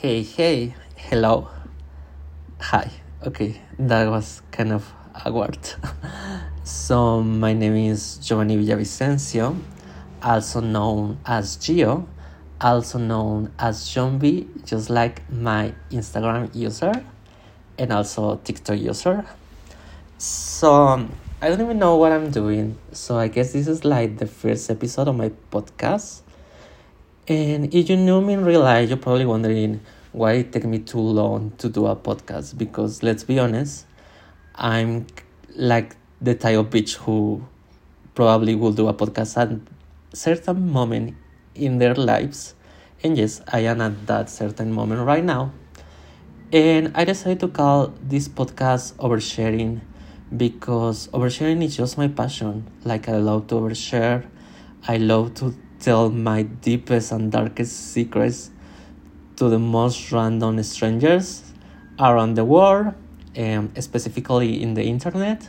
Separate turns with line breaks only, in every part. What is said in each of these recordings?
Hey, hey, hello, hi. Okay, that was kind of awkward. so, my name is Giovanni Villavicencio, also known as Gio, also known as Jombi, just like my Instagram user and also TikTok user. So, I don't even know what I'm doing. So, I guess this is like the first episode of my podcast. And if you knew me in real life, you're probably wondering why it took me too long to do a podcast. Because let's be honest, I'm like the type of bitch who probably will do a podcast at certain moment in their lives. And yes, I am at that certain moment right now. And I decided to call this podcast Oversharing because oversharing is just my passion. Like I love to overshare. I love to tell my deepest and darkest secrets to the most random strangers around the world, and specifically in the internet,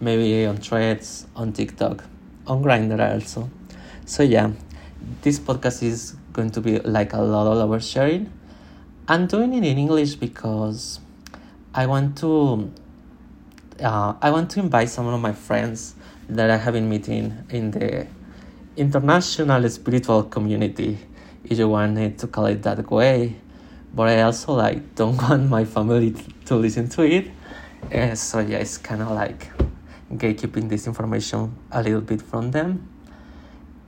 maybe on threads, on TikTok, on Grindr also. So yeah, this podcast is going to be like a lot of oversharing. I'm doing it in English because I want to uh, I want to invite some of my friends that I have been meeting in the international spiritual community, if you wanted to call it that way. But I also like don't want my family to listen to it. Uh, so yeah, it's kind of like gatekeeping this information a little bit from them.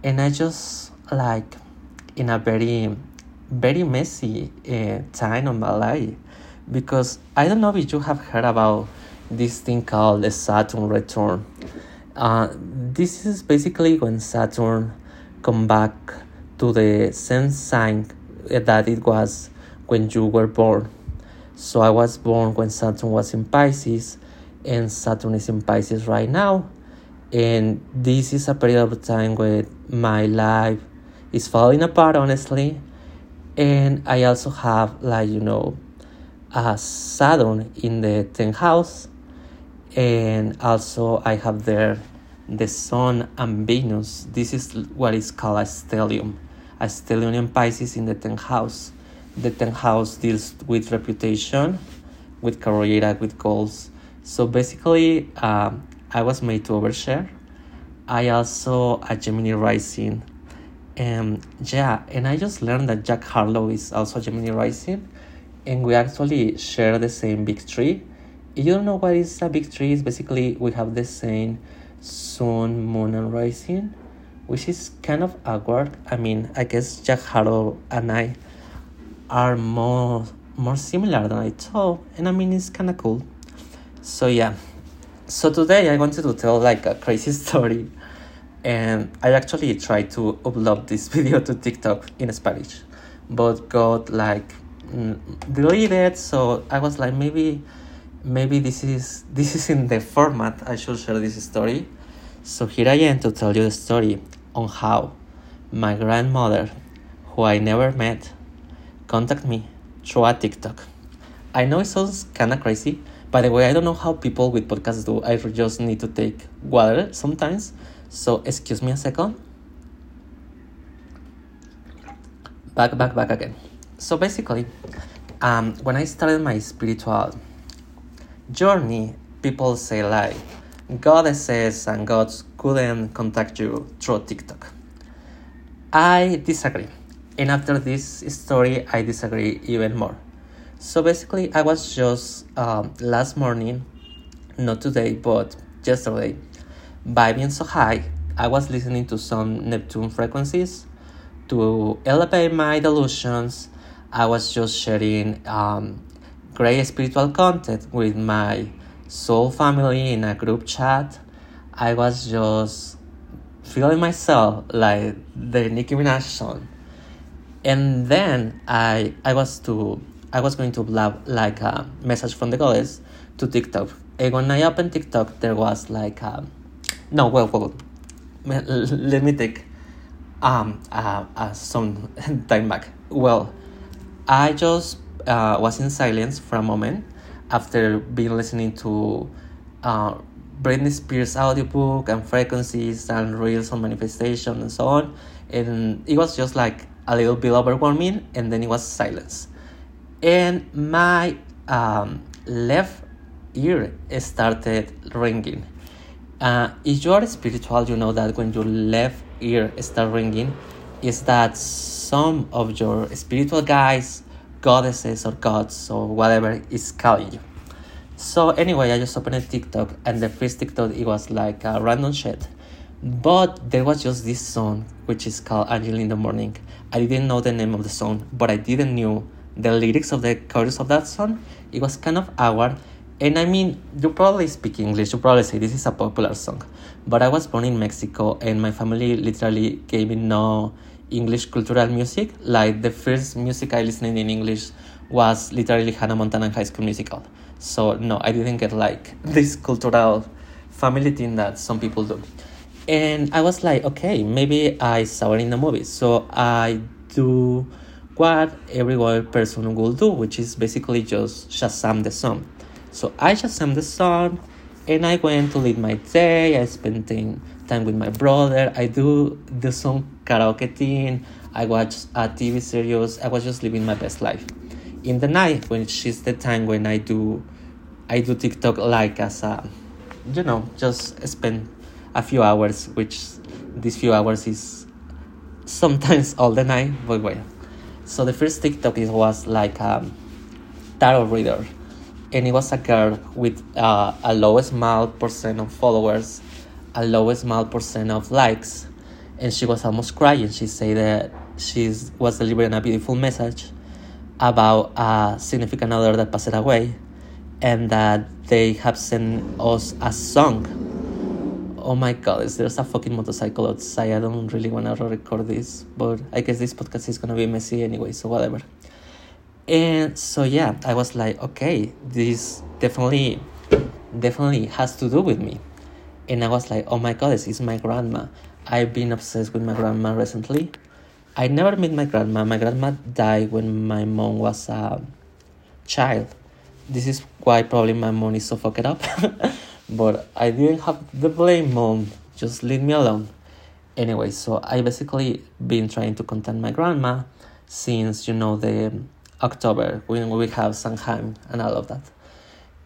And I just like in a very very messy uh, time of my life because I don't know if you have heard about this thing called the Saturn return. Uh, this is basically when Saturn come back to the same sign that it was when you were born. So I was born when Saturn was in Pisces, and Saturn is in Pisces right now. And this is a period of time where my life is falling apart, honestly. And I also have, like, you know, a Saturn in the 10th house and also I have there the Sun and Venus. This is what is called a stellium. A stellium in Pisces in the 10th house. The 10th house deals with reputation, with career, with goals. So basically, uh, I was made to overshare. I also a Gemini rising. And yeah, and I just learned that Jack Harlow is also Gemini rising. And we actually share the same big three you don't know what is a big three it's basically we have the same sun moon and rising which is kind of awkward. I mean i guess jack harlow and i are more more similar than i thought and i mean it's kind of cool. So yeah. So today i wanted to tell like a crazy story and i actually tried to upload this video to tiktok in spanish but got like deleted so i was like maybe maybe this is this is in the format I should share this story. So here I am to tell you the story on how my grandmother, who I never met, contacted me through a TikTok. I know it sounds kind of crazy. By the way, I don't know how people with podcasts do. I just need to take water sometimes. So excuse me a second. Back, back, back again. So basically, um, when I started my spiritual journey, people say like goddesses and gods couldn't contact you through TikTok. I disagree. And after this story, I disagree even more. So basically, I was just um, last morning, not today, but yesterday, by being so high, I was listening to some Neptune frequencies to elevate my delusions. I was just sharing um, great spiritual content with my soul family in a group chat. I was just feeling myself like the Nicki Minaj song. And then I I was to I was going to upload like a message from the goddess to TikTok. And when I opened TikTok, there was like a, no well well let me take um uh, uh some time back. Well, I just uh, was in silence for a moment after being listening to uh, Britney Spears audiobook and frequencies and reels on manifestation and so on. And it was just like a little bit overwhelming, and then it was silence. and my um, left ear started ringing. Uh, if you are spiritual, you know that when your left ear start ringing, is that some of your spiritual guides, goddesses or gods or whatever is calling you. So anyway, I just opened a TikTok and the first TikTok it was like a random shit. But there was just this song which is called Angel in the Morning. I didn't know the name of the song, but I didn't know the lyrics of the chorus of that song. It was kind of awkward. And I mean, you probably speak English, you probably say this is a popular song. But I was born in Mexico and my family literally gave me no English cultural music. Like the first music I listened in English was literally Hannah Montana High School Musical. So no, I didn't get like this cultural family thing that some people do. And I was like, okay, maybe I saw it in the movie. So I do what every other person will do, which is basically just Shazam the song. So I Shazam the song and I went to lead my day. I spent time with my brother. I do the song karaoke thing. I watch a TV series. I was just living my best life. In the night, which is the time when I do, I do TikTok like as a, you know, just spend a few hours, which these few hours is sometimes all the night, but well. So the first TikTok is, was like a tarot reader, and it was a girl with uh, a low small percent of followers, a low small percent of likes, and she was almost crying. She said that she was delivering a beautiful message about a significant other that passed away, and that they have sent us a song. Oh my god, is there's a fucking motorcycle outside? I don't really want to record this, but I guess this podcast is gonna be messy anyway, so whatever. And so yeah, I was like, okay, this definitely, definitely has to do with me. And I was like, oh my god, this is my grandma. I've been obsessed with my grandma recently. I never met my grandma. My grandma died when my mom was a child. This is why probably my mom is so fucked up. but I didn't have the blame, mom. Just leave me alone. Anyway, so I basically been trying to contact my grandma since you know the October when we have Samhain and all of that.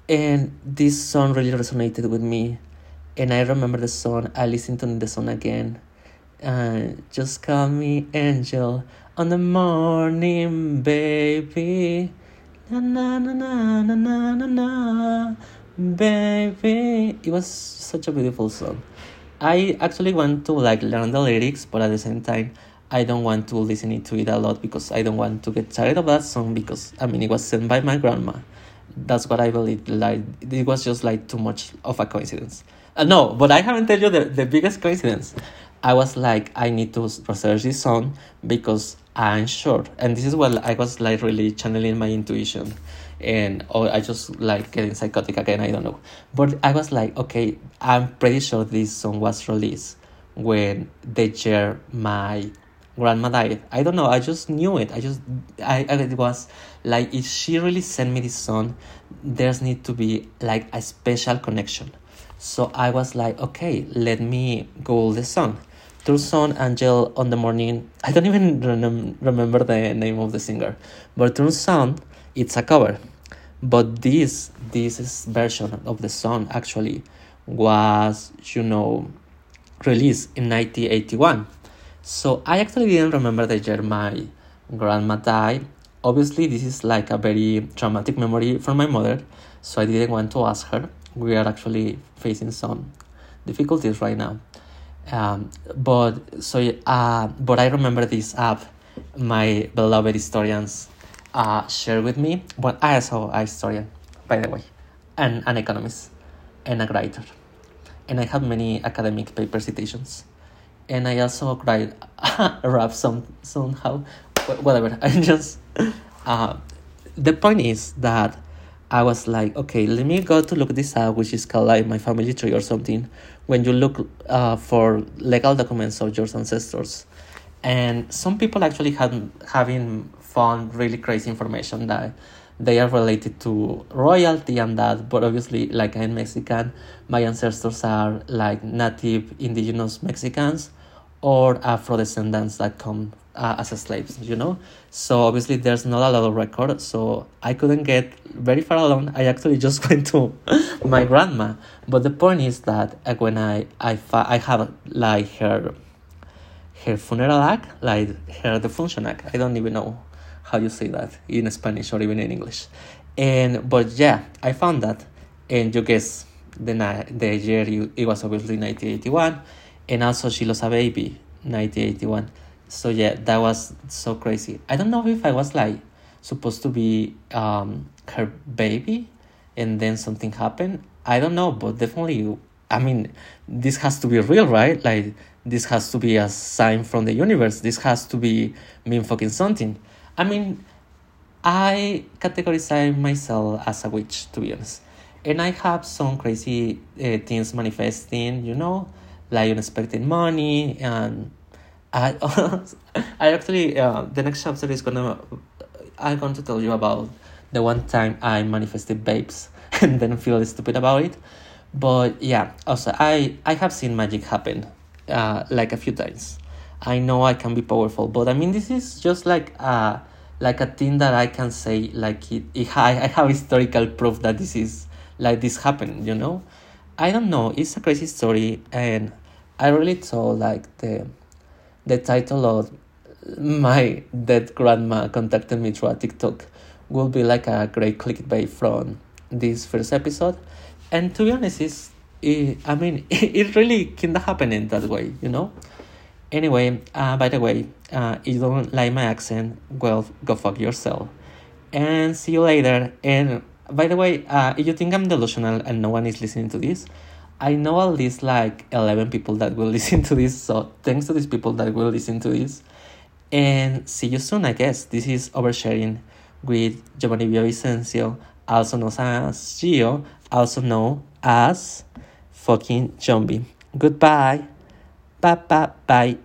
And this song really resonated with me and I remember the song. I listened to the song again. Uh, just call me Angel on the morning, baby. Na na na na na na na na, baby. It was such a beautiful song. I actually want to like learn the lyrics, but at the same time, I don't want to listen to it a lot because I don't want to get tired of that song because I mean it was sent by my grandma. That's what I believe. Like it was just like too much of a coincidence. Uh, no, but I haven't tell you the, the biggest coincidence. I was like, I need to research this song because I'm sure. And this is what I was like really channeling my intuition. And or I just like getting psychotic again, I don't know. But I was like, okay, I'm pretty sure this song was released when they share my grandma died. I don't know, I just knew it. I just I, I it was like if she really sent me this song, there's need to be like a special connection so I was like, okay, let me Google the song. Song Angel on the Morning. I don't even rem- remember the name of the singer, but song, it's a cover. But this this version of the song actually was, you know, released in 1981. So I actually didn't remember the year my grandma died. Obviously, this is like a very traumatic memory for my mother, so I didn't want to ask her we are actually facing some difficulties right now. Um, but so uh, but I remember this app my beloved historians uh, shared with me. But I also a historian, by the way, and an economist and a writer, and I have many academic paper citations, and I also write rap some somehow, whatever. I just uh, the point is that I was like, okay, let me go to look this up, which is called like my family tree or something. When you look uh, for legal documents of your ancestors, and some people actually have having found really crazy information that they are related to royalty and that. But obviously, like I'm Mexican, my ancestors are like native indigenous Mexicans or Afro descendants that come uh, as slaves, you know. So obviously there's not a lot of record, so I couldn't get very far along. I actually just went to my grandma. But the point is that uh, when I I fa- I have like her her funeral act, like her defunction act. I don't even know how you say that in Spanish or even in English. And but yeah, I found that, and you guess the the year it was obviously 1981, and also she lost a baby 1981. So yeah, that was so crazy. I don't know if I was like supposed to be um her baby, and then something happened. I don't know, but definitely, I mean, this has to be real, right? Like this has to be a sign from the universe. This has to be mean fucking something. I mean, I categorize myself as a witch, to be honest. And I have some crazy uh, things manifesting, you know, like unexpected money. And I, I actually, uh, the next chapter is gonna, I'm going to tell you about the one time I manifested babes and then feel stupid about it. But yeah, also, I, I have seen magic happen uh, like a few times. I know I can be powerful, but I mean, this is just like uh, like a thing that I can say like it, it I, I have historical proof that this is like this happened you know I don't know it's a crazy story and I really thought like the the title of my dead grandma contacted me through a TikTok will be like a great clickbait from this first episode and to be honest it's it, I mean it, really kind of happened in that way you know Anyway, uh, by the way, uh, if you don't like my accent, well, go fuck yourself. And see you later. And by the way, uh, if you think I'm delusional and no one is listening to this, I know at least like 11 people that will listen to this. So thanks to these people that will listen to this. And see you soon, I guess. This is Oversharing with Giovanni Villavicencio, also known as Gio, also known as fucking Zombie. Goodbye. Bye bye bye.